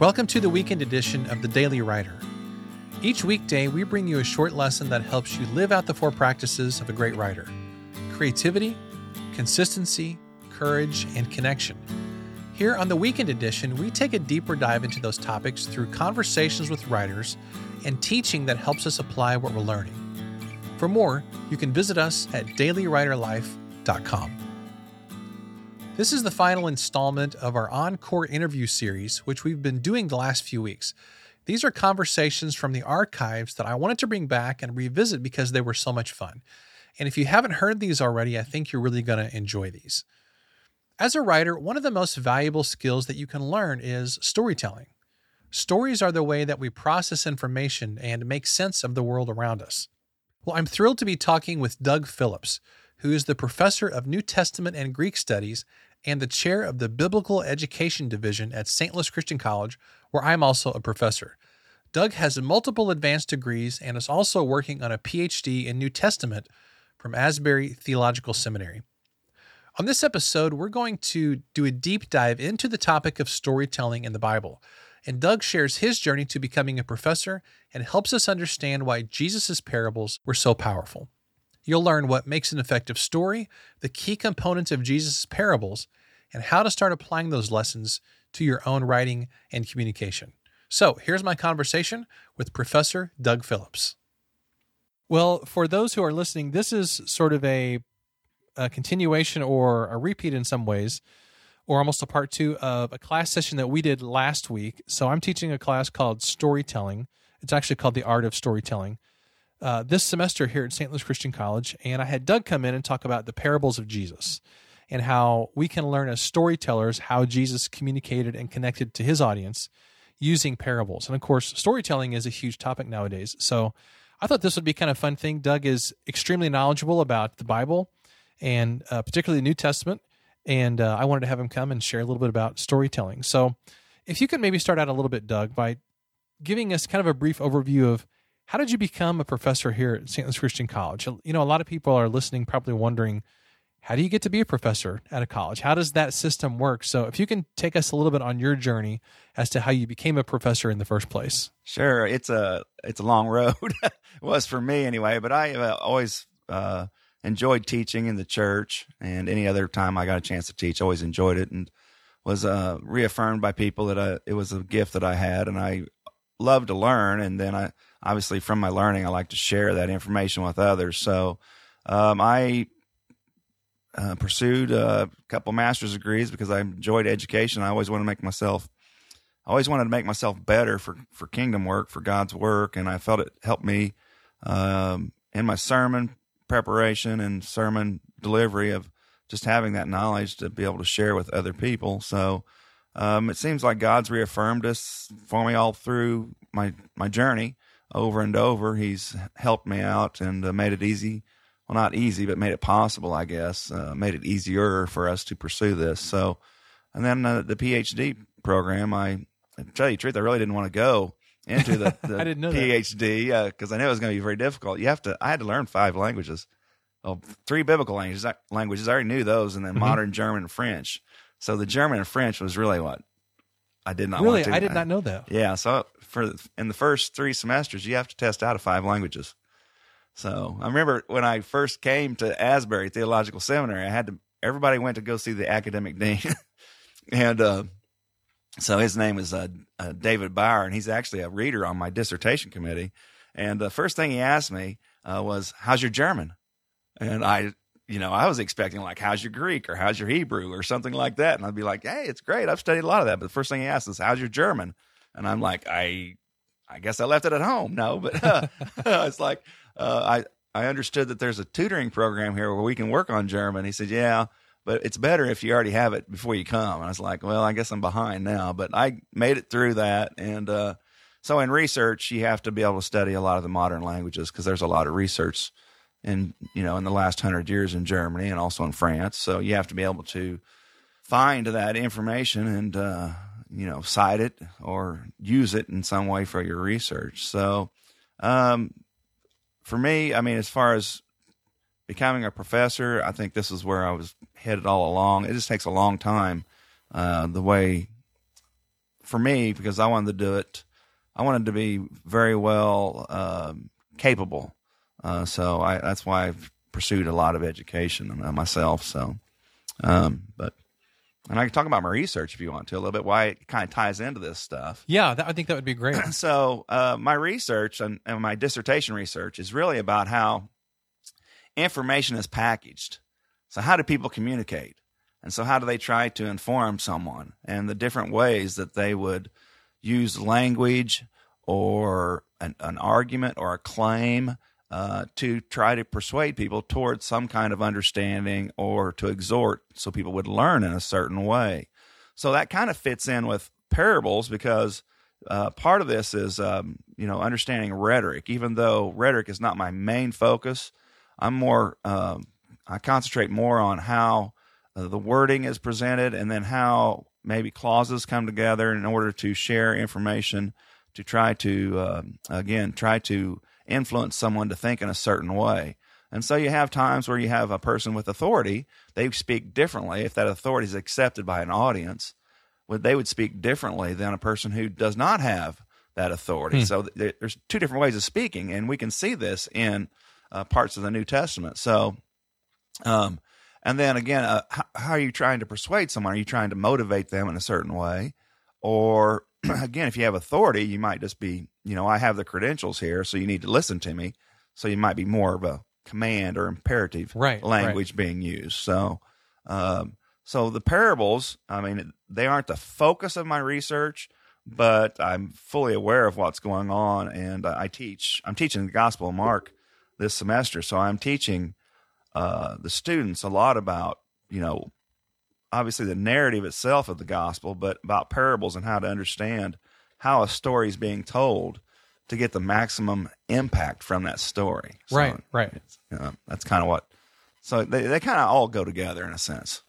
Welcome to the weekend edition of the Daily Writer. Each weekday, we bring you a short lesson that helps you live out the four practices of a great writer creativity, consistency, courage, and connection. Here on the weekend edition, we take a deeper dive into those topics through conversations with writers and teaching that helps us apply what we're learning. For more, you can visit us at dailywriterlife.com. This is the final installment of our Encore interview series, which we've been doing the last few weeks. These are conversations from the archives that I wanted to bring back and revisit because they were so much fun. And if you haven't heard these already, I think you're really going to enjoy these. As a writer, one of the most valuable skills that you can learn is storytelling. Stories are the way that we process information and make sense of the world around us. Well, I'm thrilled to be talking with Doug Phillips, who is the professor of New Testament and Greek Studies and the chair of the Biblical Education Division at St. Louis Christian College, where I'm also a professor. Doug has multiple advanced degrees and is also working on a PhD in New Testament from Asbury Theological Seminary. On this episode, we're going to do a deep dive into the topic of storytelling in the Bible. And Doug shares his journey to becoming a professor and helps us understand why Jesus' parables were so powerful. You'll learn what makes an effective story, the key components of Jesus' parables, and how to start applying those lessons to your own writing and communication. So, here's my conversation with Professor Doug Phillips. Well, for those who are listening, this is sort of a a continuation or a repeat in some ways, or almost a part two of a class session that we did last week. So I'm teaching a class called Storytelling. It's actually called The Art of Storytelling. Uh, this semester here at St. Louis Christian College, and I had Doug come in and talk about the parables of Jesus and how we can learn as storytellers how Jesus communicated and connected to his audience using parables. And of course, storytelling is a huge topic nowadays. So I thought this would be kind of fun thing. Doug is extremely knowledgeable about the Bible and uh, particularly the New Testament. And uh, I wanted to have him come and share a little bit about storytelling. So, if you could maybe start out a little bit, Doug, by giving us kind of a brief overview of how did you become a professor here at St. Louis Christian College? You know, a lot of people are listening, probably wondering, how do you get to be a professor at a college? How does that system work? So, if you can take us a little bit on your journey as to how you became a professor in the first place. Sure, it's a it's a long road. it was for me anyway, but I uh, always uh, enjoyed teaching in the church and any other time I got a chance to teach, always enjoyed it and was uh, reaffirmed by people that I, it was a gift that I had and I loved to learn. And then I, obviously from my learning, I like to share that information with others. So, um, I, uh, pursued a couple master's degrees because I enjoyed education. I always wanted to make myself, I always wanted to make myself better for, for kingdom work, for God's work. And I felt it helped me, um, in my sermon preparation and sermon delivery of just having that knowledge to be able to share with other people. So um, it seems like God's reaffirmed us for me all through my my journey over and over. He's helped me out and uh, made it easy. Well, not easy, but made it possible, I guess. Uh, made it easier for us to pursue this. So, and then uh, the PhD program, I, tell you the truth, I really didn't want to go into the, the I didn't know PhD because uh, I knew it was going to be very difficult. You have to. I had to learn five languages, well, three biblical languages. Languages I already knew those, and then mm-hmm. modern German and French. So the German and French was really what I did not really. I did not know that. Yeah. So for in the first three semesters, you have to test out of five languages. So I remember when I first came to Asbury Theological Seminary, I had to. Everybody went to go see the academic dean, and uh, so his name is uh, uh, David Bauer, and he's actually a reader on my dissertation committee. And the first thing he asked me uh, was, "How's your German?" And I, you know, I was expecting like, "How's your Greek?" or "How's your Hebrew?" or something like that. And I'd be like, "Hey, it's great. I've studied a lot of that." But the first thing he asked is, "How's your German?" And I'm like, "I, I guess I left it at home." No, but uh, it's like uh, I I understood that there's a tutoring program here where we can work on German. He said, "Yeah." but it's better if you already have it before you come. And I was like, well, I guess I'm behind now, but I made it through that. And uh, so in research, you have to be able to study a lot of the modern languages because there's a lot of research in you know in the last hundred years in Germany and also in France. So you have to be able to find that information and uh, you know cite it or use it in some way for your research. So um, for me, I mean, as far as becoming a professor, I think this is where I was headed all along. It just takes a long time. Uh, the way for me because I wanted to do it. I wanted to be very well um, capable. Uh, so I, that's why I've pursued a lot of education uh, myself. So, um, but and I can talk about my research if you want to a little bit, why it kind of ties into this stuff. Yeah, that, I think that would be great. so, uh, my research and, and my dissertation research is really about how information is packaged. So, how do people communicate? And so, how do they try to inform someone and the different ways that they would use language or an, an argument or a claim uh, to try to persuade people towards some kind of understanding or to exhort so people would learn in a certain way. So that kind of fits in with parables because uh, part of this is, um, you know, understanding rhetoric. Even though rhetoric is not my main focus, I'm more, um, I concentrate more on how uh, the wording is presented and then how maybe clauses come together in order to share information to try to, um, again, try to influence someone to think in a certain way. And so you have times where you have a person with authority, they speak differently. If that authority is accepted by an audience, they would speak differently than a person who does not have that authority. Hmm. So there's two different ways of speaking, and we can see this in uh, parts of the New Testament. So, um, and then again, uh, how, how, are you trying to persuade someone? Are you trying to motivate them in a certain way, or again, if you have authority, you might just be, you know, I have the credentials here, so you need to listen to me. So you might be more of a command or imperative right, language right. being used. So, um, so the parables, I mean, they aren't the focus of my research, but I'm fully aware of what's going on, and I teach. I'm teaching the Gospel of Mark this semester, so I'm teaching uh, the students a lot about, you know, obviously the narrative itself of the gospel, but about parables and how to understand how a story is being told to get the maximum impact from that story. So right, right. You know, that's kind of what. So they they kind of all go together in a sense.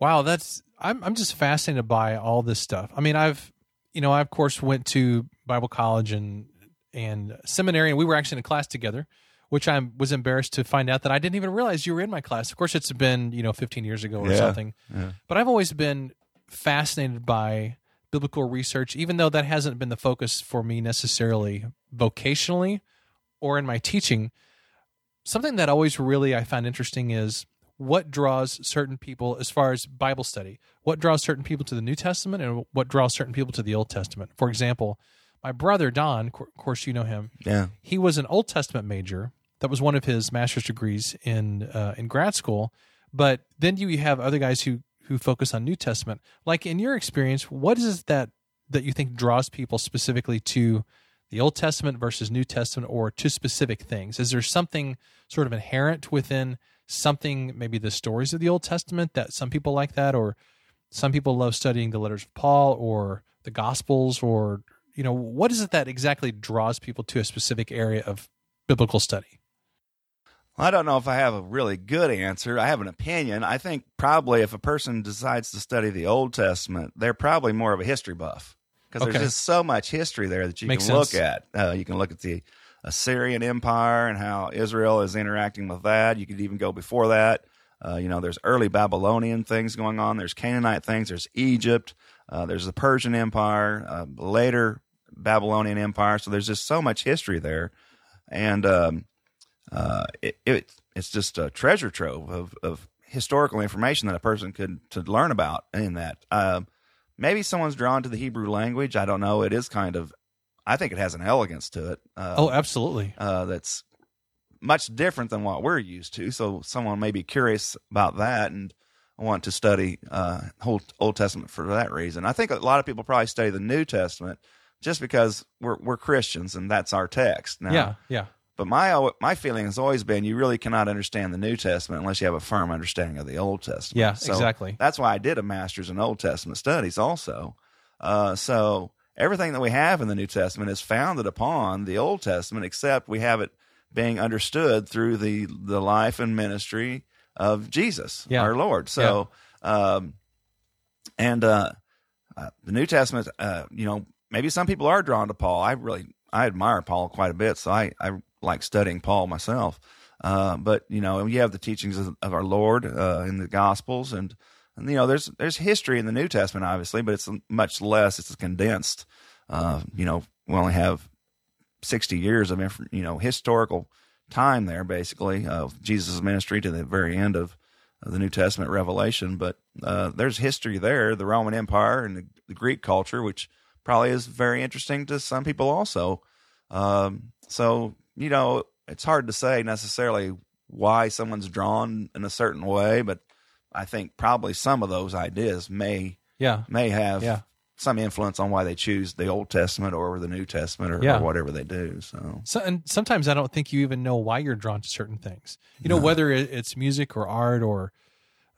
Wow, that's I'm I'm just fascinated by all this stuff. I mean, I've you know I of course went to Bible college and and seminary, and we were actually in a class together which I was embarrassed to find out that I didn't even realize you were in my class. Of course, it's been you know 15 years ago or yeah, something, yeah. but I've always been fascinated by biblical research, even though that hasn't been the focus for me necessarily vocationally or in my teaching. Something that always really I find interesting is what draws certain people as far as Bible study. What draws certain people to the New Testament and what draws certain people to the Old Testament. For example, my brother Don, of course you know him. Yeah. He was an Old Testament major that was one of his master's degrees in uh, in grad school. But then you have other guys who who focus on New Testament. Like in your experience, what is it that that you think draws people specifically to the Old Testament versus New Testament, or to specific things? Is there something sort of inherent within something, maybe the stories of the Old Testament that some people like that, or some people love studying the letters of Paul or the Gospels, or you know, what is it that exactly draws people to a specific area of biblical study? I don't know if I have a really good answer. I have an opinion. I think probably if a person decides to study the Old Testament, they're probably more of a history buff because okay. there's just so much history there that you Makes can sense. look at. Uh, you can look at the Assyrian Empire and how Israel is interacting with that. You could even go before that. Uh, you know, there's early Babylonian things going on. There's Canaanite things. There's Egypt. Uh, there's the Persian Empire. Uh, later Babylonian Empire. So there's just so much history there, and um, uh, it, it, it's just a treasure trove of, of historical information that a person could to learn about in that. Um, maybe someone's drawn to the Hebrew language. I don't know. It is kind of, I think it has an elegance to it. Uh, oh, absolutely. Uh, that's much different than what we're used to. So someone may be curious about that and want to study uh, Old, Old Testament for that reason. I think a lot of people probably study the New Testament just because we're we're Christians and that's our text. Now, yeah, yeah. But my my feeling has always been you really cannot understand the New Testament unless you have a firm understanding of the Old Testament. Yeah, so exactly. That's why I did a master's in Old Testament studies also. Uh, so everything that we have in the New Testament is founded upon the Old Testament, except we have it being understood through the the life and ministry of Jesus, yeah. our Lord. So, yeah. um, and uh, uh, the New Testament, uh, you know, maybe some people are drawn to Paul. I really I admire Paul quite a bit, so I I like studying Paul myself. Uh, but you know, you have the teachings of, of our Lord uh, in the Gospels, and And, you know, there's there's history in the New Testament, obviously, but it's much less. It's condensed. Uh, you know, we only have sixty years of you know historical time there, basically, of Jesus' ministry to the very end of, of the New Testament revelation. But uh, there's history there, the Roman Empire and the, the, Greek culture, which probably is very interesting to some people also. Um, so you know, it's hard to say necessarily why someone's drawn in a certain way, but I think probably some of those ideas may yeah may have yeah. some influence on why they choose the Old Testament or the New Testament or, Yeah. or whatever they do. So So, and sometimes I don't think you even know why you're drawn to certain things. You know, No. whether it's music or art or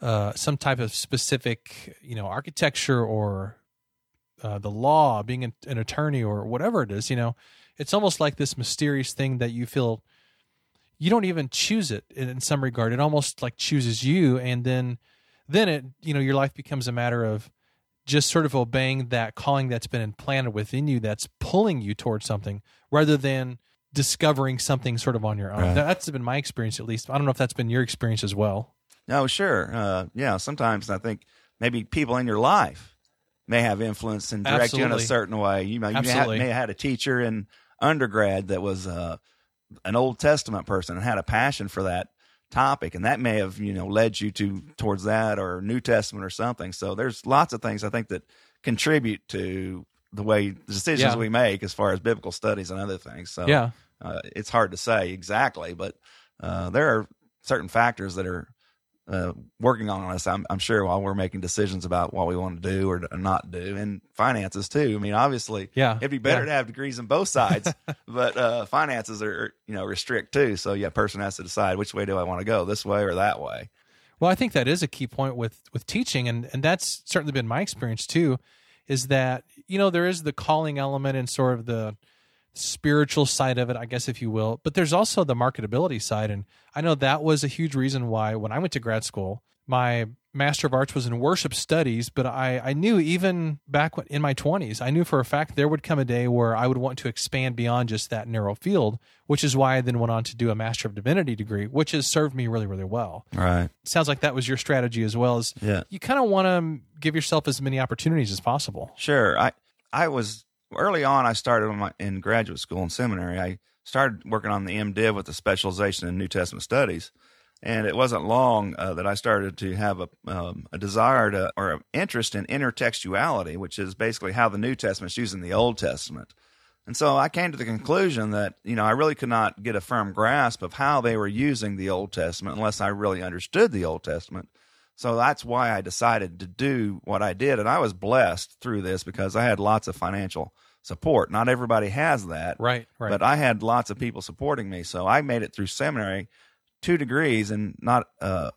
uh, some type of specific, you know, architecture or uh, the law, being an, an attorney or whatever it is. You know, it's almost like this mysterious thing that you feel you don't even choose it in, in some regard. It almost like chooses you, and then then it you know your life becomes a matter of just sort of obeying that calling that's been implanted within you that's pulling you towards something rather than discovering something sort of on your own. Right. That's been my experience at least. I don't know if that's been your experience as well. no, sure, uh, yeah. Sometimes I think maybe people in your life may have influence and direct you in a certain way. You know, you may have, may have had a teacher in undergrad that was uh, an Old Testament person and had a passion for that topic, and that may have you know led you to towards that or New Testament or something. So there's lots of things I think that contribute to the way the decisions Yeah. we make as far as biblical studies and other things. So Yeah. uh, it's hard to say exactly, but uh, there are certain factors that are uh, working on us. I'm, I'm sure while we're making decisions about what we want to do or not do, and finances too. I mean, obviously, Yeah. it'd be better Yeah. to have degrees on both sides, but uh, finances are you know restrict too. So yeah, person has to decide which way do I want to go, this way or that way. Well, I think that is a key point with with teaching, and and that's certainly been my experience too. Is that you know there is the calling element and sort of the spiritual side of it, I guess if you will, but there's also the marketability side, and I know that was a huge reason why when I went to grad school, my master of arts was in worship studies, but I I knew even back in my 20s, I knew for a fact there would come a day where I would want to expand beyond just that narrow field, which is why I then went on to do a master of divinity degree, which has served me really really well Right. sounds like that was your strategy as well as Yeah. you kind of want to give yourself as many opportunities as possible Sure. I I was early on. I started my, in graduate school and seminary. I started working on the MDiv with a specialization in New Testament studies, and it wasn't long uh, that I started to have a um, a desire to or an interest in intertextuality, which is basically how the New Testament's using the Old Testament. And so I came to the conclusion that you know I really could not get a firm grasp of how they were using the Old Testament unless I really understood the Old Testament. So that's why I decided to do what I did. And I was blessed through this because I had lots of financial support. Not everybody has that, right right but I had lots of people supporting me. So I made it through seminary, two degrees, and not uh,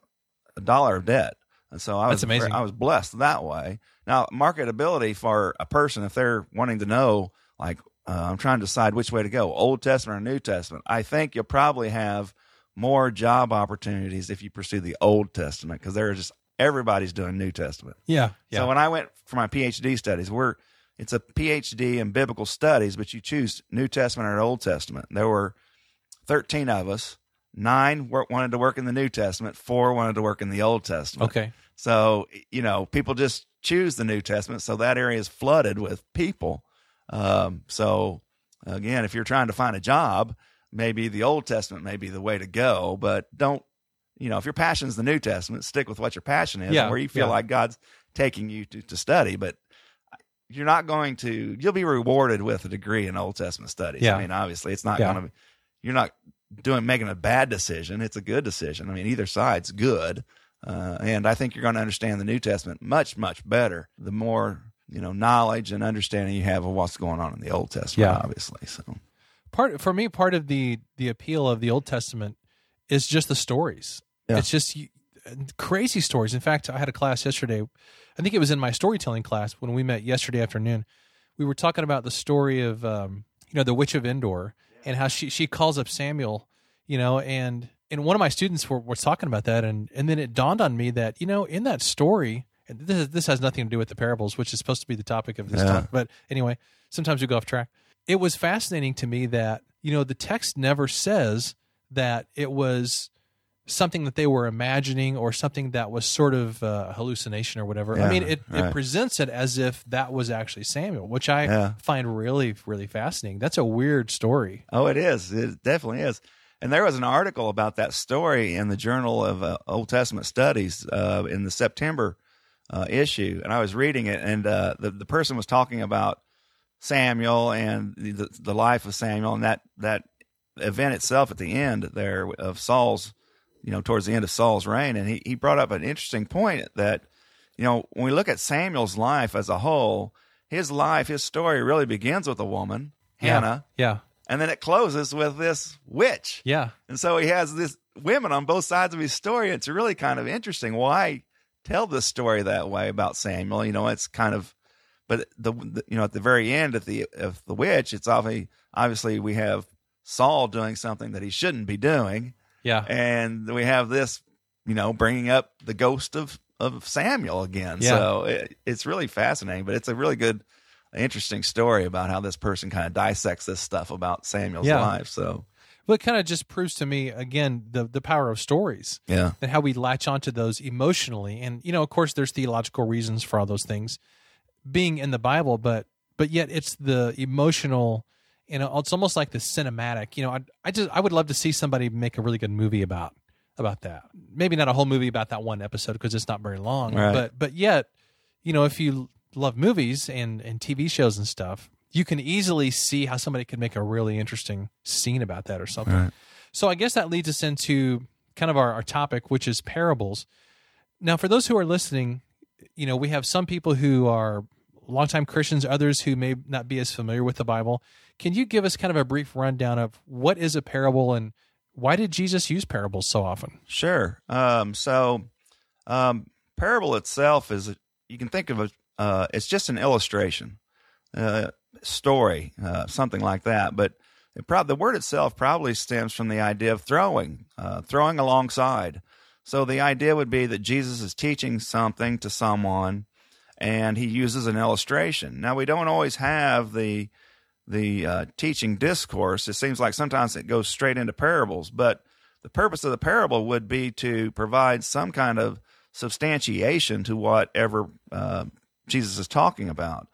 a dollar of debt. And so I was That's amazing. I was blessed that way. Now, marketability for a person, if they're wanting to know, like, uh, I'm trying to decide which way to go, Old Testament or New Testament, I think you'll probably have more job opportunities if you pursue the Old Testament because they're just everybody's doing New Testament. yeah yeah So when I went for my PhD studies, we're it's a PhD in biblical studies, but you choose New Testament or Old Testament. There were thirteen of us. Nine wanted to work in the New Testament. Four wanted to work in the Old Testament. okay So you know, people just choose the New Testament. So that area is flooded with people. Um, so again, if you're trying to find a job, maybe the Old Testament may be the way to go. But don't you know if your passion is the New Testament, stick with what your passion is, Yeah, where you feel yeah. like God's taking you to, to study. But you're not going to. You'll be rewarded with a degree in Old Testament studies. Yeah. I mean, obviously, it's not Yeah. going to. You're not doing making a bad decision. It's a good decision. I mean, either side's good. Uh, and I think you're going to understand the New Testament much, much better the more you know knowledge and understanding you have of what's going on in the Old Testament. Yeah. Obviously, so part for me part of the the appeal of the old testament is just the stories Yeah. it's just you- crazy stories. In fact i had a class yesterday. I think it was in my storytelling class when we met yesterday afternoon. We were talking about the story of um, you know the witch of endor and how she she calls up samuel you know and and one of my students were, was talking about that. And and then it dawned on me that you know in that story and this is, this has nothing to do with the parables which is supposed to be the topic of this Yeah. talk. But anyway sometimes we go off track. It was fascinating to me that you know the text never says that it was something that they were imagining or something that was sort of uh, a hallucination or whatever. I mean, it, it presents it as if that was actually Samuel, which I Yeah. find really, really fascinating. That's a weird story. Oh, it is. It definitely is. And there was an article about that story in the Journal of uh, Old Testament Studies uh, in the September uh, issue, and I was reading it, and uh, the the person was talking about Samuel and the the life of Samuel, and that that event itself at the end there of Saul's, you know, towards the end of Saul's reign, and he he brought up an interesting point that, you know, when we look at Samuel's life as a whole, his life, his story really begins with a woman, Hannah Yeah. and then it closes with this witch. Yeah. And so he has this women on both sides of his story. It's really kind of interesting. Why tell this story that way about Samuel? You know, it's kind of, but the, the you know at the very end of the of the witch, it's obviously obviously we have Saul doing something that he shouldn't be doing, Yeah. and we have this, you know, bringing up the ghost of of Samuel again. Yeah. So it, it's really fascinating, but it's a really good. Interesting story about how this person kind of dissects this stuff about Samuel's Yeah. life. So, But it kind of just proves to me again the the power of stories yeah. and how we latch onto those emotionally. And you know, of course, there's theological reasons for all those things being in the Bible, but but yet it's the emotional. You know, it's almost like the cinematic. You know, I I just I would love to see somebody make a really good movie about about that. Maybe not a whole movie about that one episode because it's not very long. Right. But but yet, you know, if you love movies and and TV shows and stuff, you can easily see how somebody could make a really interesting scene about that or something. Right. So I guess that leads us into kind of our, our topic, which is parables. Now, for those who are listening, you know, we have some people who are longtime Christians, others who may not be as familiar with the Bible. Can you give us kind of a brief rundown of what is a parable and why did Jesus use parables so often? Sure. Um, so, um, parable itself is you can think of it. Uh, it's just an illustration, uh, story, uh, something like that. But it prob- the word itself probably stems from the idea of throwing, uh, throwing alongside. So the idea would be that Jesus is teaching something to someone, and he uses an illustration. Now we don't always have the the uh, teaching discourse. It seems like sometimes it goes straight into parables, but the purpose of the parable would be to provide some kind of substantiation to whatever uh, Jesus is talking about.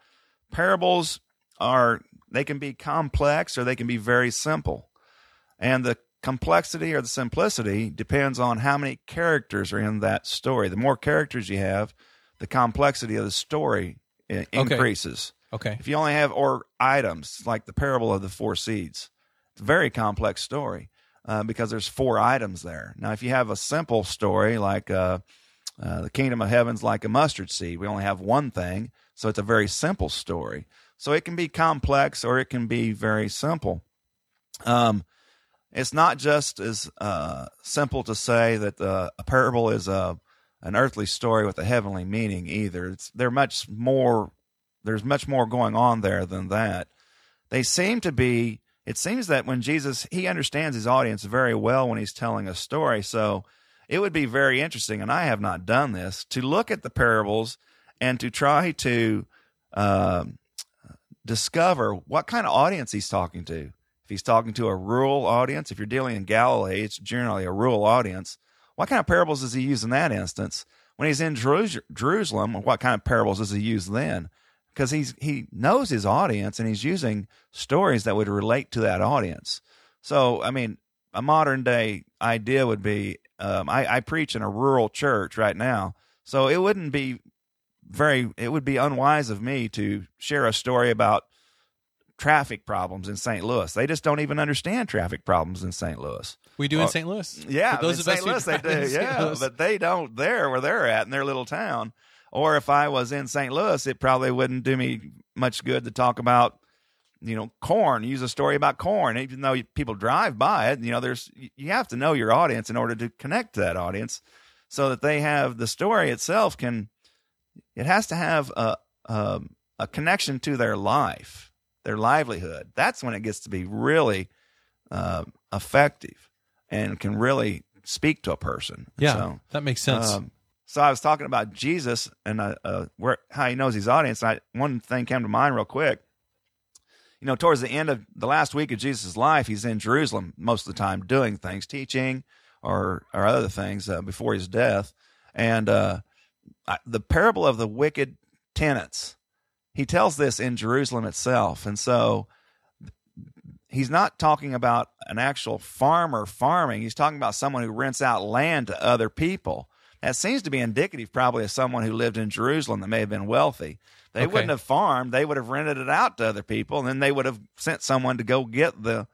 Parables are they can be complex or they can be very simple, and the complexity or the simplicity depends on how many characters are in that story. The more characters you have, the complexity of the story increases. Okay. If you only have or items like the parable of the four seeds, it's a very complex story uh, because there's four items there. Now, if you have a simple story like uh, uh, the kingdom of heaven's like a mustard seed, we only have one thing, so it's a very simple story. So it can be complex or it can be very simple. Um, it's not just as uh, simple to say that uh, a parable is a an earthly story with a heavenly meaning either. It's they're much more. There's much more going on there than that. They seem to be. It seems that when Jesus he understands his audience very well when he's telling a story. So it would be very interesting, and I have not done this, to look at the parables and to try to um discover what kind of audience he's talking to. If he's talking to a rural audience, if you're dealing in Galilee, it's generally a rural audience. What kind of parables does he use in that instance? When he's in Jerusalem, what kind of parables does he use then? Because he's he knows his audience and he's using stories that would relate to that audience. So, I mean, a modern day idea would be um, I, I preach in a rural church right now, so it wouldn't be very it would be unwise of me to share a story about traffic problems in St. Louis. They just don't even understand traffic problems in St. Louis. We do in St. Louis. Yeah, For those in of St. Louis they do. Yeah, but they don't there where they're at in their little town. Or if I was in St. Louis, it probably wouldn't do me much good to talk about you know corn. Use a story about corn, even though people drive by it. You know, there's you have to know your audience in order to connect to that audience, so that they have the story itself can. It has to have a a, a connection to their life, their livelihood. That's when it gets to be really uh, effective and can really speak to a person. Yeah, So, that makes sense. um, so I was talking about Jesus and uh, uh, where how he knows his audience. I, one thing came to mind real quick. You know, towards the end of the last week of Jesus' life, he's in Jerusalem most of the time doing things, teaching, or or other things uh, before his death. And uh, I, the parable of the wicked tenants, he tells this in Jerusalem itself, and so he's not talking about an actual farmer farming. He's talking about someone who rents out land to other people. That seems to be indicative, probably, of someone who lived in Jerusalem that may have been wealthy. They Okay. wouldn't have farmed; they would have rented it out to other people, and then they would have sent someone to go get the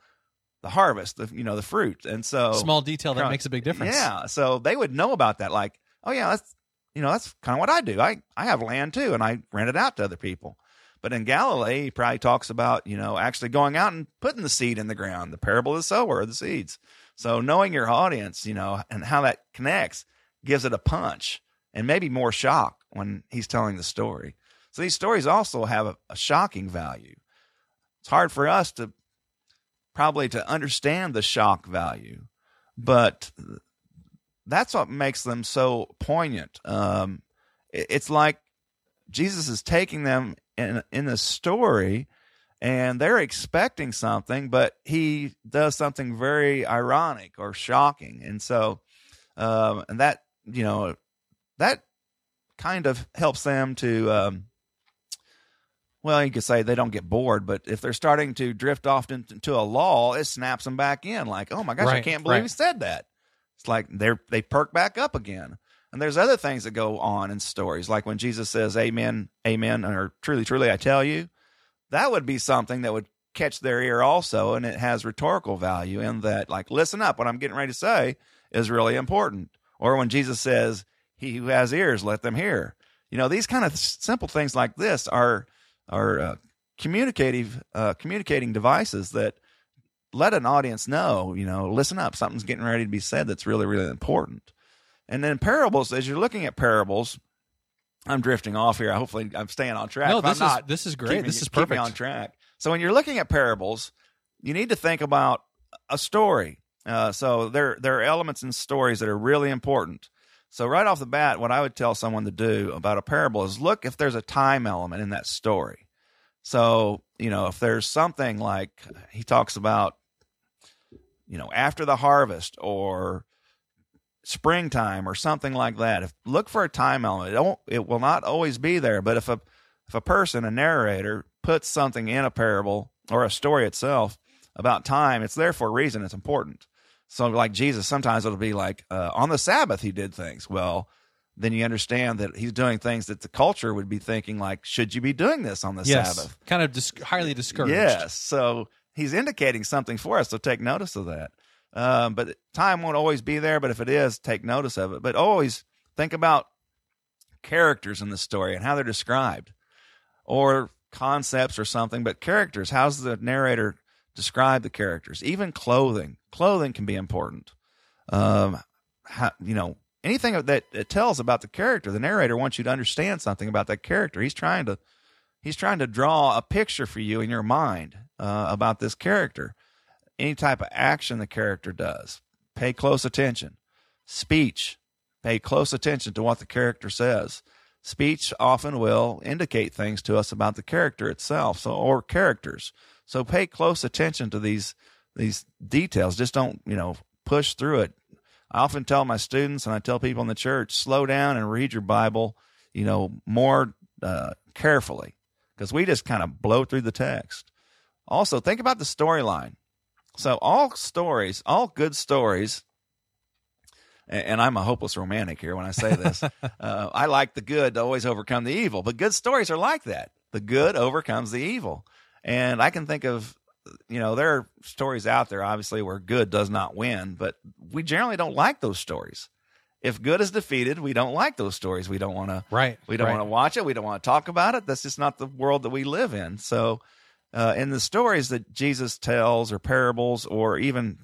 the harvest, the you know the fruit. And so Small detail that makes a big difference. yeah, so they would know about that. Like, oh yeah, that's you know that's kind of what I do. I I have land too, and I rent it out to other people. But in Galilee, he probably talks about you know actually going out and putting the seed in the ground, the parable of the sower, the seeds. So knowing your audience, you know, and how that connects gives it a punch and maybe more shock when he's telling the story. So these stories also have a, a shocking value. It's hard for us to probably to understand the shock value, but that's what makes them so poignant. Um, it- it's like Jesus is taking them in in the story, and they're expecting something, but he does something very ironic or shocking, and so, um, and that you know, that kind of helps them to. Um, well, you could say they don't get bored, but if they're starting to drift off into, a lull, it snaps them back in. Like, oh my gosh, I can't believe right. he said that. It's like they're they perk back up again. And there's other things that go on in stories, like when Jesus says, "Amen, Amen," or "Truly, truly, I tell you." That would be something that would catch their ear also, and it has rhetorical value in that, like, listen up, what I'm getting ready to say is really important. Or when Jesus says, "He who has ears, let them hear." You know, these kind of simple things like this are are uh, communicative uh, communicating devices that let an audience know, you know, listen up, something's getting ready to be said that's really, really important. And then parables, as you're looking at parables, I'm drifting off here. Hopefully, I'm staying on track. No, this is not, this is great. me- This is perfect. on track. So when you're looking at parables, you need to think about a story. Uh, so there there are elements in stories that are really important. So right off the bat, what I would tell someone to do about a parable is look if there's a time element in that story. So you know if there's something like he talks about, you know, after the harvest or springtime or something like that. If look for a time element, it, won't, it will not always be there. But if a if a person, a narrator, puts something in a parable or a story itself about time, it's there for a reason. It's important. So, like Jesus, sometimes it'll be like uh, on the Sabbath he did things. Well, then you understand that he's doing things that the culture would be thinking like, should you be doing this on the yes, Sabbath? kind of dis- highly discouraged. Yes. So he's indicating something for us. So take notice of that. Um, but time won't always be there. But if it is, take notice of it. But always think about characters in the story and how they're described, or concepts or something. But characters. How's the narrator describe the characters? Even clothing. Clothing can be important. Um, how, you know, anything that it tells about the character. The narrator wants you to understand something about that character. He's trying to he's trying to draw a picture for you in your mind uh, about this character. Any type of action the character does, pay close attention. Speech, pay close attention to what the character says. Speech often will indicate things to us about the character itself, so or characters. So pay close attention to these these details. Just don't you know push through it. I often tell my students and I tell people in the church, slow down and read your Bible, you know, more uh, carefully because we just kind of blow through the text. Also, think about the storyline. So, all stories, all good stories, and, and I'm a hopeless romantic here when I say this. uh, I like the good to always overcome the evil, but good stories are like that. The good overcomes the evil. And I can think of, you know, there are stories out there, obviously, where good does not win, but we generally don't like those stories. If good is defeated, we don't like those stories. We don't want to Right. we don't right. want to watch it. We don't want to talk about it. That's just not the world that we live in. So, uh, in the stories that Jesus tells, or parables, or even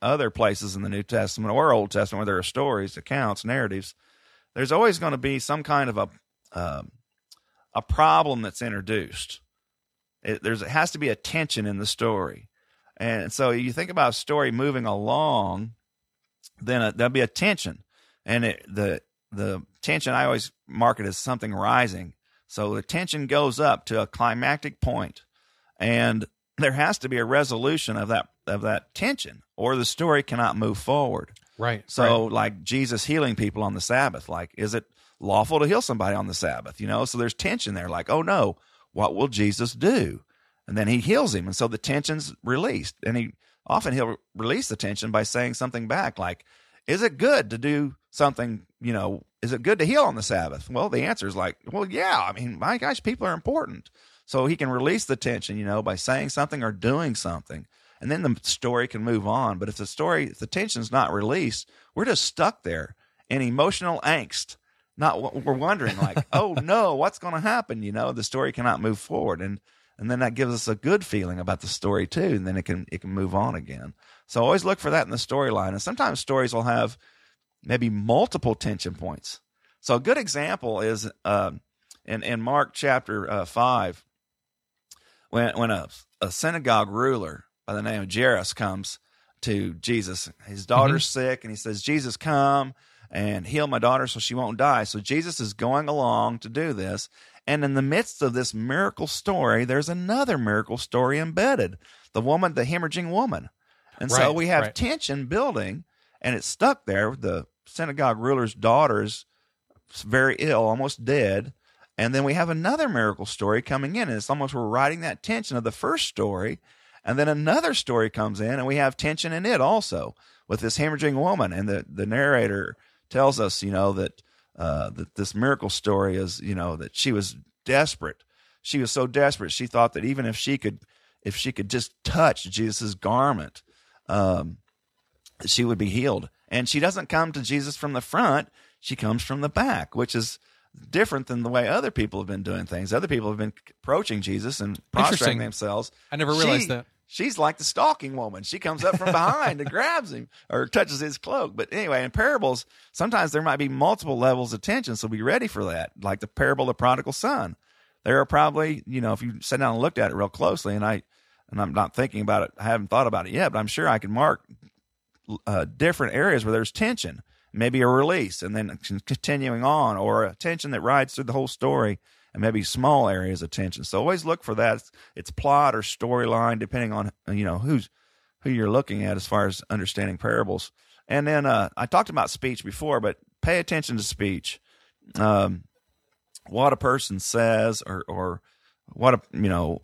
other places in the New Testament or Old Testament where there are stories, accounts, narratives, there's always going to be some kind of a um a problem that's introduced. It, there's it has to be a tension in the story, and so you think about a story moving along, then a, there'll be a tension, and it, the the tension I always mark it as something rising. So the tension goes up to a climactic point, and there has to be a resolution of that of that tension, or the story cannot move forward. Right. So, right. like Jesus healing people on the Sabbath, like, is it lawful to heal somebody on the Sabbath? You know, so there's tension there. Like, oh no, what will Jesus do? And then he heals him, and so the tension's released. And he often he'll release the tension by saying something back, like, "Is it good to do something? You know, is it good to heal on the Sabbath?" Well, the answer is like, "Well, yeah. I mean, my gosh, people are important." So he can release the tension, you know, by saying something or doing something and then the story can move on. But if the story, if the tension's not released, we're just stuck there in emotional angst. Not we're wondering like, oh no, what's going to happen? You know, the story cannot move forward, and and then that gives us a good feeling about the story too, and then it can it can move on again. So always look for that in the storyline, and sometimes stories will have maybe multiple tension points. So a good example is uh, in in Mark chapter uh, five, when when a, a synagogue ruler by the name of Jairus comes to Jesus. His daughter's mm-hmm. sick, and he says, Jesus, come and heal my daughter so she won't die. So Jesus is going along to do this. And in the midst of this miracle story, there's another miracle story embedded the woman, the hemorrhaging woman. And right, so we have right. tension building, and it's stuck there. The synagogue ruler's daughter's very ill, almost dead. And then we have another miracle story coming in, and it's almost we're riding that tension of the first story and then another story comes in, and we have tension in it also with this hemorrhaging woman. And the, the narrator tells us, you know, that uh, that this miracle story is, you know, that she was desperate. She was so desperate, she thought that even if she could, if she could just touch Jesus's garment, um, she would be healed. And she doesn't come to Jesus from the front; she comes from the back, which is different than the way other people have been doing things. Other people have been approaching Jesus and prostrating themselves. I never realized she, that. She's like the stalking woman. She comes up from behind and grabs him or touches his cloak. But anyway, in parables, sometimes there might be multiple levels of tension. So be ready for that. Like the parable of the prodigal son. There are probably, you know, if you sit down and looked at it real closely, and I, and I'm not thinking about it, I haven't thought about it yet, but I'm sure I can mark uh, different areas where there's tension maybe a release and then continuing on or a tension that rides through the whole story and maybe small areas of tension. So always look for that. It's plot or storyline, depending on, you know, who's, who you're looking at as far as understanding parables. And then uh, I talked about speech before, but pay attention to speech. Um, what a person says or, or what a, you know,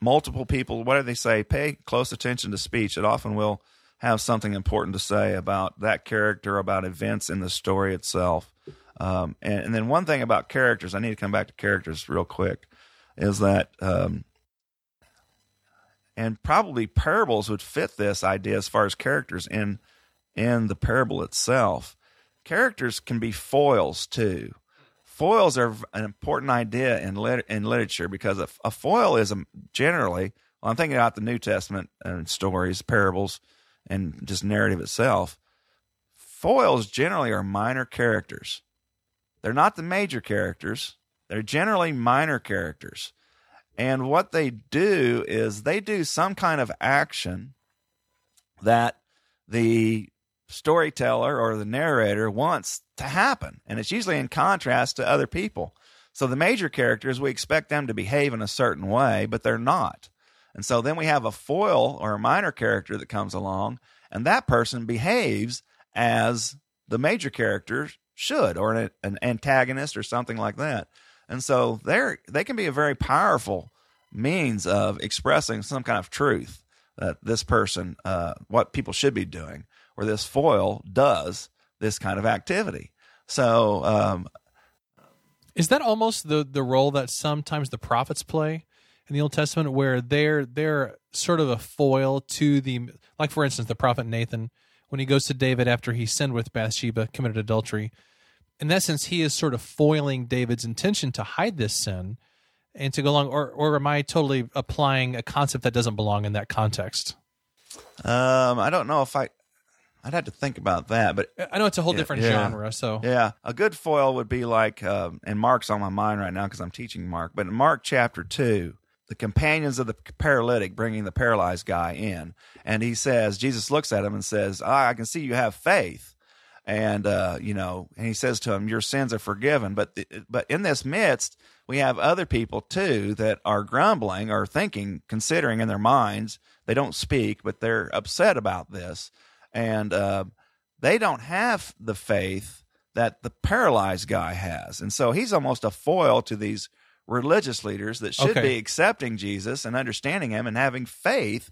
multiple people, what do they say? Pay close attention to speech. It often will have something important to say about that character, about events in the story itself. Um, and, and, then one thing about characters, I need to come back to characters real quick, is that, um, and probably parables would fit this idea as far as characters in in the parable itself. Characters can be foils too. Foils are an important idea in lit- in literature because a, a foil is a, generally. Well, I'm thinking about the New Testament and stories, parables and just narrative itself, foils generally are minor characters. They're not the major characters, they're generally minor characters. And what they do is they do some kind of action that the storyteller or the narrator wants to happen. And it's usually in contrast to other people. So the major characters, we expect them to behave in a certain way, but they're not. And so then we have a foil or a minor character that comes along, and that person behaves as the major character should, or an, an antagonist or something like that. And so they're they can be a very powerful means of expressing some kind of truth that this person, uh, what people should be doing, or this foil does this kind of activity. So, um, is that almost the the role that sometimes the prophets play? in the Old Testament where they're they're sort of a foil to the like for instance the prophet Nathan when he goes to David after he sinned with Bathsheba committed adultery in essence he is sort of foiling David's intention to hide this sin and to go along or or am I totally applying a concept that doesn't belong in that context um I don't know if I I'd have to think about that, but I know it's a whole yeah, different yeah. genre. So yeah, a good foil would be like, uh, and Mark's on my mind right now because I'm teaching Mark. But in Mark chapter two, the companions of the paralytic bringing the paralyzed guy in. And he says, Jesus looks at him and says, ah, I can see you have faith. And, uh, you know, and he says to him, your sins are forgiven. But, the, but in this midst, we have other people too that are grumbling or thinking, considering in their minds, they don't speak, but they're upset about this. and uh, they don't have the faith that the paralyzed guy has, and so he's almost a foil to these religious leaders that should Okay. be accepting Jesus and understanding him and having faith.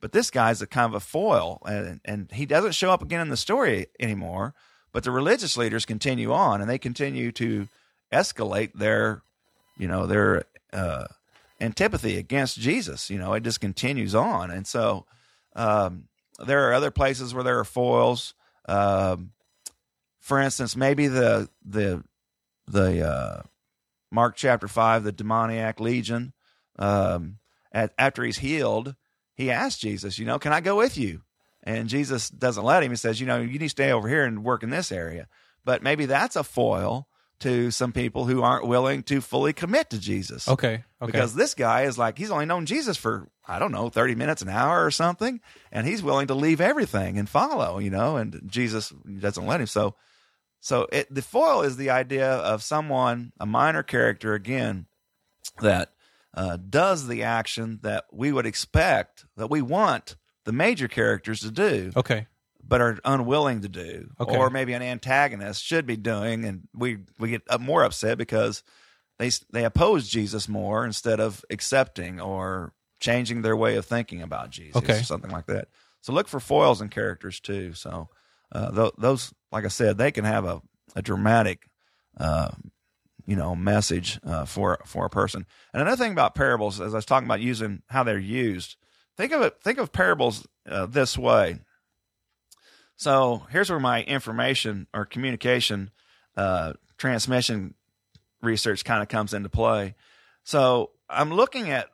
But this guy's a kind of a foil, and, and he doesn't show up again in the story anymore. But the religious leaders continue on, and they continue to escalate their, you know, their uh, antipathy against Jesus. You know, it just continues on, and so um, there are other places where there are foils. Um, for instance, maybe the the the uh, Mark chapter five, the demoniac legion. Um, at, after he's healed, he asks Jesus, you know, can I go with you? And Jesus doesn't let him. He says, you know, you need to stay over here and work in this area. But maybe that's a foil to some people who aren't willing to fully commit to Jesus. Okay. Okay. Because this guy is like, he's only known Jesus for, I don't know, 30 minutes, an hour or something. And he's willing to leave everything and follow, you know, and Jesus doesn't let him. So, so it, the foil is the idea of someone, a minor character, again, that uh, does the action that we would expect, that we want the major characters to do okay. but are unwilling to do, Okay. or maybe an antagonist should be doing, and we we get more upset because they they oppose Jesus more instead of accepting or changing their way of thinking about Jesus, Okay. or something like that. So look for foils and characters too. So uh, th- those, like I said, they can have a a dramatic. Uh, you know, message uh, for for a person. And another thing about parables, as I was talking about using how they're used, think of it. Think of parables uh, this way. So here's where my information or communication uh, transmission research kind of comes into play. So I'm looking at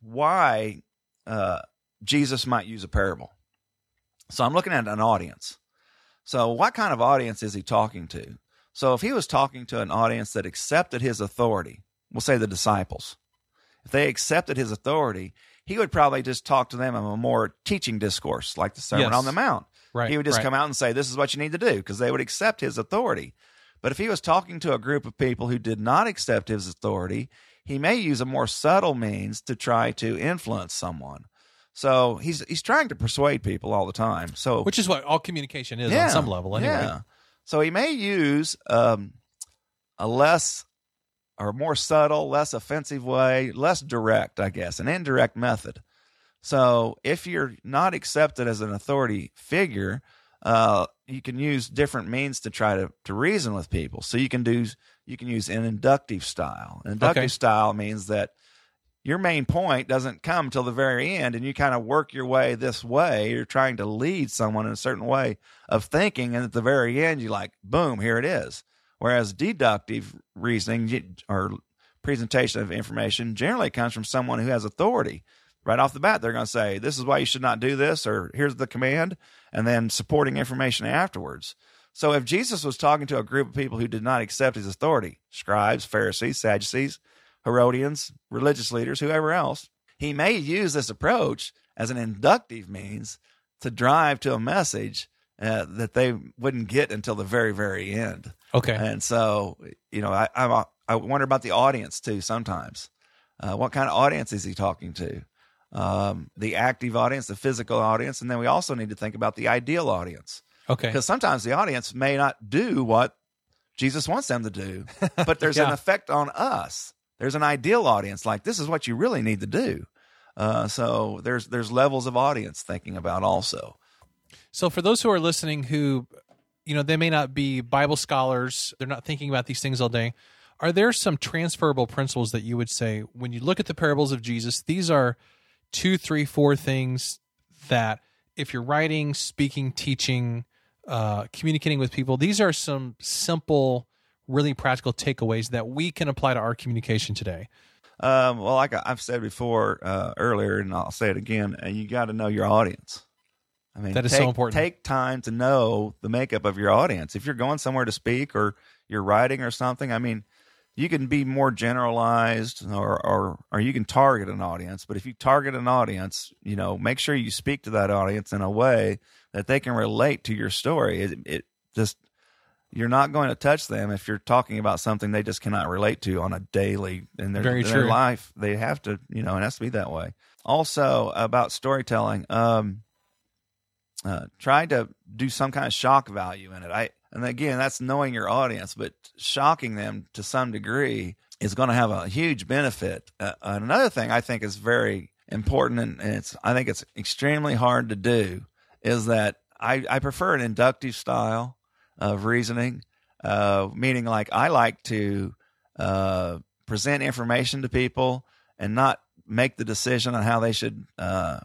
why uh, Jesus might use a parable. So I'm looking at an audience. So what kind of audience is he talking to? So if he was talking to an audience that accepted his authority, we'll say the disciples, if they accepted his authority, he would probably just talk to them in a more teaching discourse, like the Sermon Yes. on the Mount. Right. He would just right. come out and say, This is what you need to do, because they would accept his authority. But if he was talking to a group of people who did not accept his authority, he may use a more subtle means to try to influence someone. So he's he's trying to persuade people all the time. So Which is what all communication is on some level, anyway. yeah. So he may use um, a less or more subtle, less offensive way, less direct, I guess, an indirect method. So if you're not accepted as an authority figure, uh, you can use different means to try to, to reason with people. So you can do you can use an inductive style. An inductive Okay. style means that your main point doesn't come till the very end and you kind of work your way this way. You're trying to lead someone in a certain way of thinking and at the very end you like boom here it is. Whereas deductive reasoning or presentation of information generally comes from someone who has authority. Right off the bat they're going to say this is why you should not do this or here's the command and then supporting information afterwards. So if jesus was talking to a group of people who did not accept his authority scribes pharisees sadducees Herodians, religious leaders, whoever else, he may use this approach as an inductive means to drive to a message uh, that they wouldn't get until the very, very end. Okay. And so, you know, I I, I wonder about the audience too. Sometimes, uh, what kind of audience is he talking to? Um, the active audience, the physical audience, and then we also need to think about the ideal audience Okay. because sometimes the audience may not do what Jesus wants them to do, but there's an effect on us. There's an ideal audience, like this is what you really need to do. Uh, so there's there's levels of audience thinking about also. So for those who are listening who you know they may not be Bible scholars, they're not thinking about these things all day. Are there some transferable principles that you would say when you look at the parables of Jesus, these are two, three, four things that if you're writing, speaking, teaching, uh, communicating with people, these are some simple, really practical takeaways that we can apply to our communication today. Um, well, like I- I've said before uh, earlier, and I'll say it again, and you got to know your audience. I mean, That is take, so important. Take time to know the makeup of your audience. If you're going somewhere to speak or you're writing or something, I mean, you can be more generalized or, or or you can target an audience. But if you target an audience, you know, make sure you speak to that audience in a way that they can relate to your story. It, it just you're not going to touch them if you're talking about something they just cannot relate to on a daily in their, in their true. life. They have to, you know, it has to be that way. Also about storytelling, um, uh, try to do some kind of shock value in it. I and again, that's knowing your audience, but shocking them to some degree is going to have a huge benefit. Uh, another thing I think is very important, and, and it's I think it's extremely hard to do, is that I, I prefer an inductive style of reasoning, uh, meaning like I like to uh, present information to people and not make the decision on how they should uh,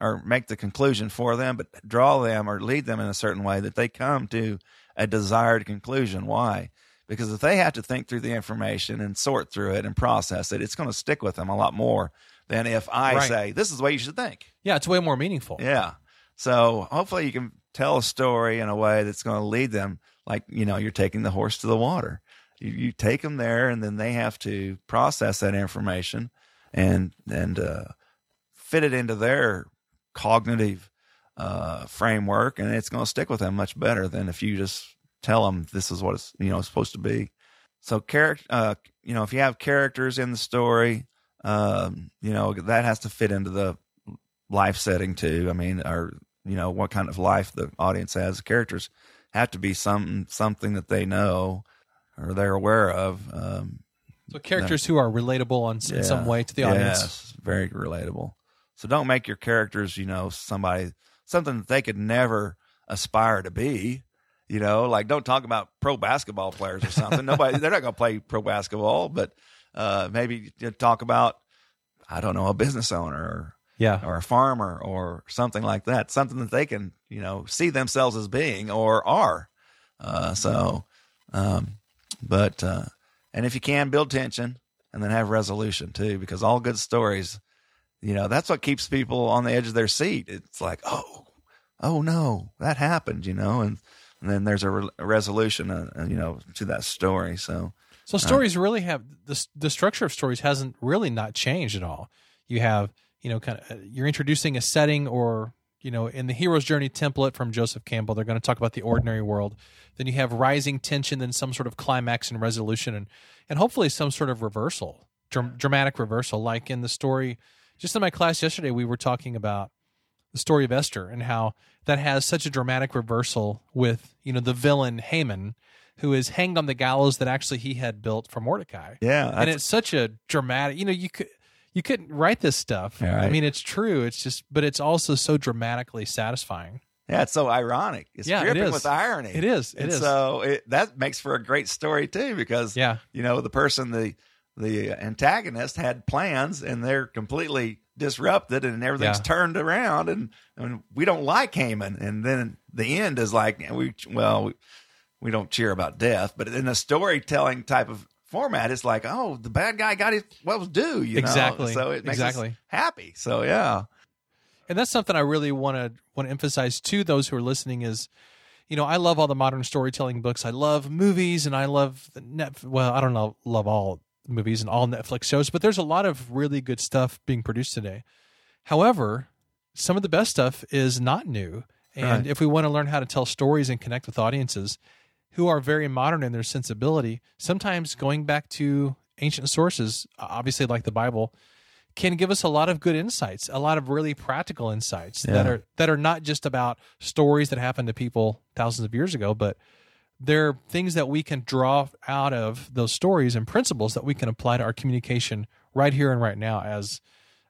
or make the conclusion for them, but draw them or lead them in a certain way that they come to a desired conclusion. Why? Because if they have to think through the information and sort through it and process it, it's going to stick with them a lot more than if I Right. say, this is the way you should think. Yeah, it's way more meaningful. Yeah. So hopefully you can tell a story in a way that's going to lead them like, you know, you're taking the horse to the water. You, you take them there and then they have to process that information and, and, uh, fit it into their cognitive, uh, framework and it's going to stick with them much better than if you just tell them this is what it's, you know, supposed to be. So character, uh, you know, if you have characters in the story, um, you know, that has to fit into the life setting too. I mean, or you know, what kind of life the audience has. The characters have to be some something that they know or they're aware of. Um, So characters who are relatable on, in some way to the audience. Yes, very relatable. So don't make your characters, you know, somebody something that they could never aspire to be. You know, like don't talk about pro basketball players or something. Nobody, they're not going to play pro basketball, but uh, maybe talk about, I don't know, a business owner or Yeah. or a farmer or something like that, something that they can, you know, see themselves as being or are. Uh, so, um, but, uh, and if you can build tension and then have resolution too, because all good stories, you know, that's what keeps people on the edge of their seat. It's like, oh, oh no, that happened, you know, and, and then there's a, re- a resolution, uh, uh, you know, to that story. So, So stories really have the the structure of stories hasn't really not changed at all. You have you know kind of uh, you're introducing a setting or you know in the hero's journey template from Joseph Campbell they're going to talk about the ordinary world. Then you have rising tension, then some sort of climax and resolution, and and hopefully some sort of reversal, dram- dramatic reversal. Like in the story, just in my class yesterday, we were talking about the story of Esther and how that has such a dramatic reversal with you know the villain Haman, who is hanged on the gallows that actually he had built for Mordecai. yeah, and it's such a dramatic. You know, you could you couldn't write this stuff. Yeah, I mean, it's true. It's just, but it's also so dramatically satisfying. yeah, it's so ironic. It's Yeah, dripping with irony. It is. It and is. so it, that makes for a great story too, because Yeah. you know the person the the antagonist had plans and they're completely disrupted and everything's Yeah. turned around and, and we don't like Haman and then the end is like we well we, we don't cheer about death but in a storytelling type of format it's like oh the bad guy got his what was due you know Exactly. so it makes Exactly. us happy so yeah and that's something I really want to want to emphasize to those who are listening is, you know, I love all the modern storytelling books. I love movies, and I love the net. Well, I don't know, love all movies and all Netflix shows, but there's a lot of really good stuff being produced today. However, some of the best stuff is not new, and Right. if we want to learn how to tell stories and connect with audiences who are very modern in their sensibility, sometimes going back to ancient sources, obviously like the Bible, can give us a lot of good insights, a lot of really practical insights that are that are not just about stories that happened to people thousands of years ago, but they're things that we can draw out of those stories and principles that we can apply to our communication right here and right now as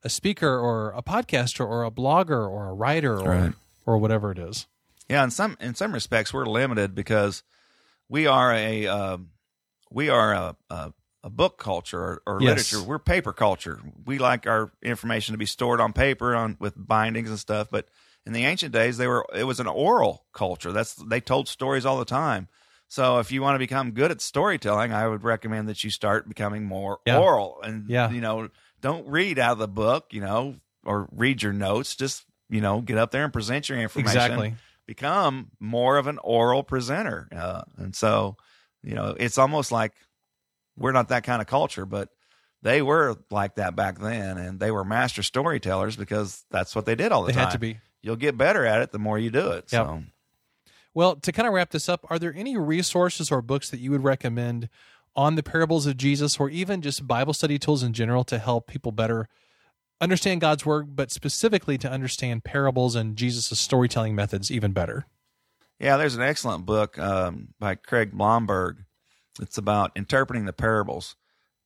a speaker or a podcaster or a blogger or a writer or Right. or whatever it is. Yeah, in some in some respects, we're limited because we are a um, we are a, a, a book culture or, or Yes. literature. We're paper culture. We like our information to be stored on paper on with bindings and stuff. But in the ancient days, they were it was an oral culture. That's they told stories all the time. So if you want to become good at storytelling, I would recommend that you start becoming more Yeah. oral and Yeah. you know don't read out of the book, you know, or read your notes. Just you know get up there and present your information Exactly. Become more of an oral presenter. Uh, and so, you know, it's almost like we're not that kind of culture, but they were like that back then. And they were master storytellers because that's what they did all the They time. had to be. You'll get better at it the more you do it. Yep. So, Well, to kind of wrap this up, are there any resources or books that you would recommend on the parables of Jesus or even just Bible study tools in general to help people better understand God's word, but specifically to understand parables and Jesus' storytelling methods even better. Yeah, there's an excellent book um, by Craig Blomberg. It's about interpreting the parables,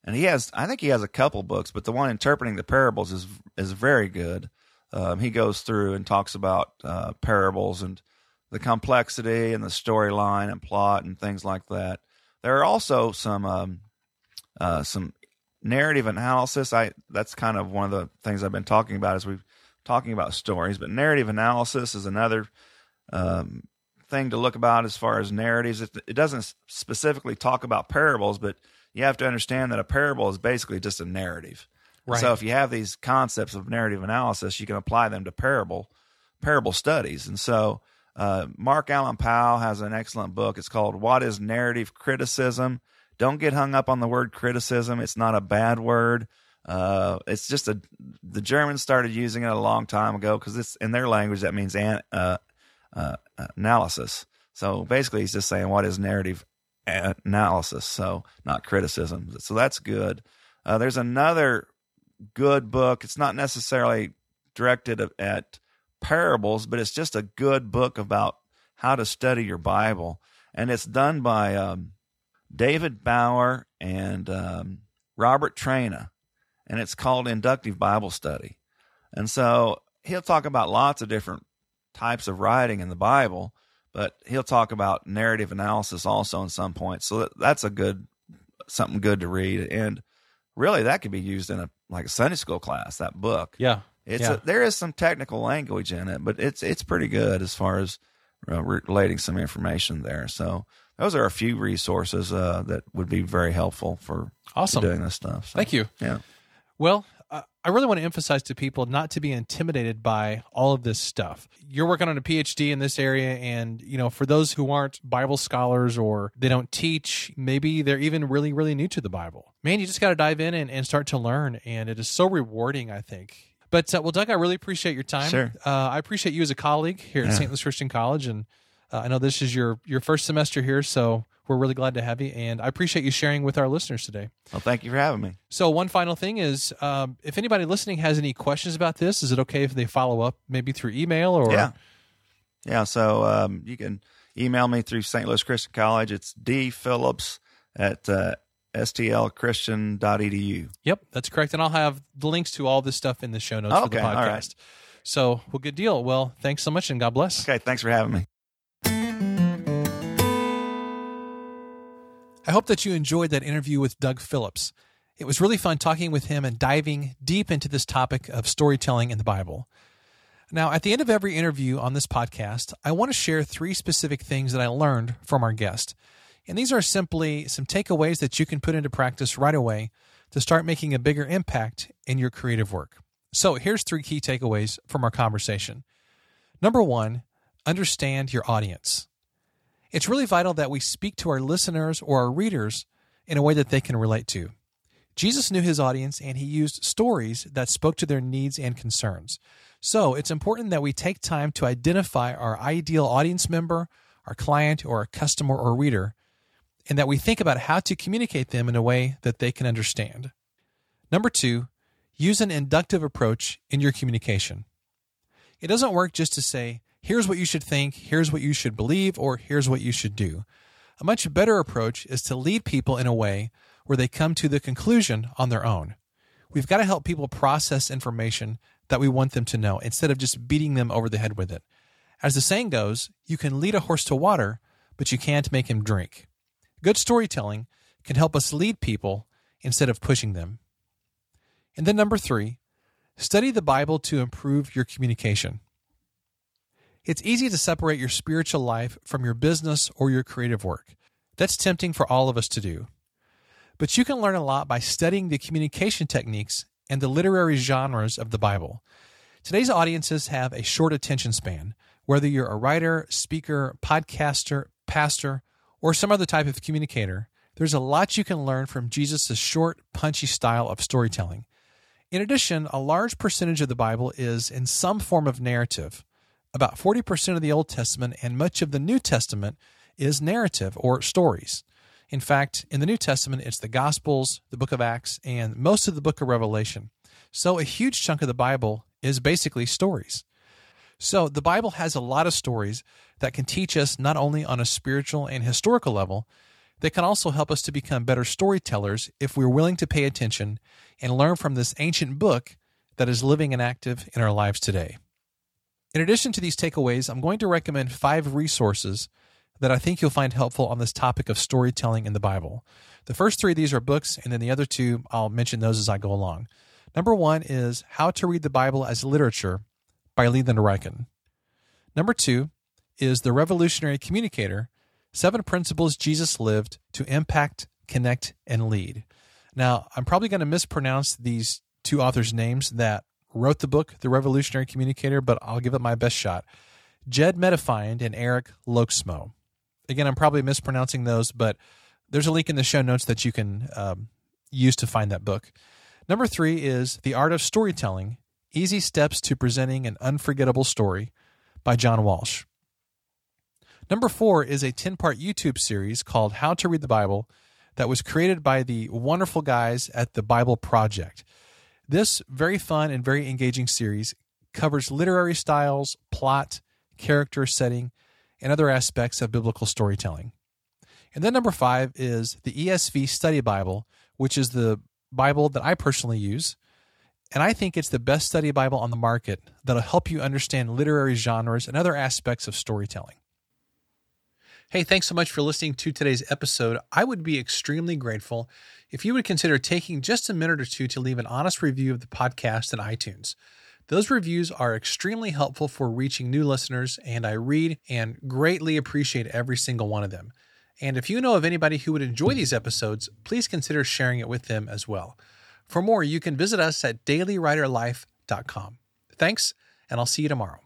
and he has, I think he has a couple books, but the one interpreting the parables is is very good. Um, he goes through and talks about uh, parables and the complexity and the storyline and plot and things like that. There are also some um, uh, some narrative analysis. I that's kind of one of the things I've been talking about as we've talking about stories, but narrative analysis is another um, thing to look about as far as narratives. It, it doesn't specifically talk about parables, but you have to understand that a parable is basically just a narrative. Right. So if you have these concepts of narrative analysis, you can apply them to parable parable studies. And so uh, Mark Allan Powell has an excellent book. It's called "What Is Narrative Criticism." Don't get hung up on the word criticism. It's not a bad word. Uh, it's just a the Germans started using it a long time ago because it's in their language that means an, uh, uh, analysis. So basically, he's just saying what is narrative analysis. So not criticism. So that's good. Uh, there's another good book. It's not necessarily directed at parables, but it's just a good book about how to study your Bible, and it's done by um, David Bauer and um, Robert Traina, and it's called Inductive Bible Study. And so he'll talk about lots of different types of writing in the Bible, but he'll talk about narrative analysis also in some points. So that, that's a good something good to read, and really that could be used in a like a Sunday school class. That book, Yeah. it's Yeah. a, there is some technical language in it, but it's it's pretty good as far as uh, relating some information there. So those are a few resources uh, that would be very helpful for Awesome. doing this stuff. So, Thank you. Yeah. Well, uh, I really want to emphasize to people not to be intimidated by all of this stuff. You're working on a PhD in this area, and you know, for those who aren't Bible scholars or they don't teach, maybe they're even really, really new to the Bible. Man, you just got to dive in and, and start to learn, and it is so rewarding. I think. But uh, well, Doug, I really appreciate your time. Sure. Uh, I appreciate you as a colleague here at Yeah. St. Louis Christian College, and I know this is your your first semester here, so we're really glad to have you, and I appreciate you sharing with our listeners today. Well, thank you for having me. So one final thing is, um, if anybody listening has any questions about this, is it okay if they follow up maybe through email or? Yeah. Yeah. So um, you can email me through St. Louis Christian College. It's D Phillips at uh, stlchristian.edu. Yep, that's correct. And I'll have the links to all this stuff in the show notes for the Okay, all podcast. right. So, well, good deal. Well, thanks so much, and God bless. Okay. Thanks for having me. I hope that you enjoyed that interview with Doug Phillips. It was really fun talking with him and diving deep into this topic of storytelling in the Bible. Now, at the end of every interview on this podcast, I want to share three specific things that I learned from our guest. And these are simply some takeaways that you can put into practice right away to start making a bigger impact in your creative work. So, here's three key takeaways from our conversation. Number one, understand your audience. It's really vital that we speak to our listeners or our readers in a way that they can relate to. Jesus knew his audience and he used stories that spoke to their needs and concerns. So it's important that we take time to identify our ideal audience member, our client, or our customer or reader, and that we think about how to communicate them in a way that they can understand. Number two, use an inductive approach in your communication. It doesn't work just to say, here's what you should think, here's what you should believe, or here's what you should do. A much better approach is to lead people in a way where they come to the conclusion on their own. We've got to help people process information that we want them to know instead of just beating them over the head with it. As the saying goes, you can lead a horse to water, but you can't make him drink. Good storytelling can help us lead people instead of pushing them. And then, number three, study the Bible to improve your communication. It's easy to separate your spiritual life from your business or your creative work. That's tempting for all of us to do. But you can learn a lot by studying the communication techniques and the literary genres of the Bible. Today's audiences have a short attention span. Whether you're a writer, speaker, podcaster, pastor, or some other type of communicator, there's a lot you can learn from Jesus' short, punchy style of storytelling. In addition, a large percentage of the Bible is in some form of narrative. About 40% of the Old Testament and much of the New Testament is narrative or stories. In fact, in the New Testament, it's the Gospels, the book of Acts, and most of the book of Revelation. So, a huge chunk of the Bible is basically stories. So, the Bible has a lot of stories that can teach us not only on a spiritual and historical level, they can also help us to become better storytellers if we're willing to pay attention and learn from this ancient book that is living and active in our lives today. In addition to these takeaways, I'm going to recommend five resources that I think you'll find helpful on this topic of storytelling in the Bible. The first three of these are books, and then the other two, I'll mention those as I go along. Number one is How to Read the Bible as Literature by Leland Ryken. Number two is The Revolutionary Communicator Seven Principles Jesus Lived to Impact, Connect, and Lead. Now, I'm probably going to mispronounce these two authors' names that wrote the book, The Revolutionary Communicator, but I'll give it my best shot. Jedd Medefind and Erik Loxmo. Again, I'm probably mispronouncing those, but there's a link in the show notes that you can um, use to find that book. Number three is The Art of Storytelling Easy Steps to Presenting an Unforgettable Story by John Walsh. Number four is a 10 part YouTube series called How to Read the Bible that was created by the wonderful guys at the Bible Project. This very fun and very engaging series covers literary styles, plot, character setting, and other aspects of biblical storytelling. And then number five is the ESV Study Bible, which is the Bible that I personally use. And I think it's the best study Bible on the market that'll help you understand literary genres and other aspects of storytelling. Hey, thanks so much for listening to today's episode. I would be extremely grateful if you would consider taking just a minute or two to leave an honest review of the podcast in iTunes. Those reviews are extremely helpful for reaching new listeners, and I read and greatly appreciate every single one of them. And if you know of anybody who would enjoy these episodes, please consider sharing it with them as well. For more, you can visit us at dailywriterlife.com. Thanks, and I'll see you tomorrow.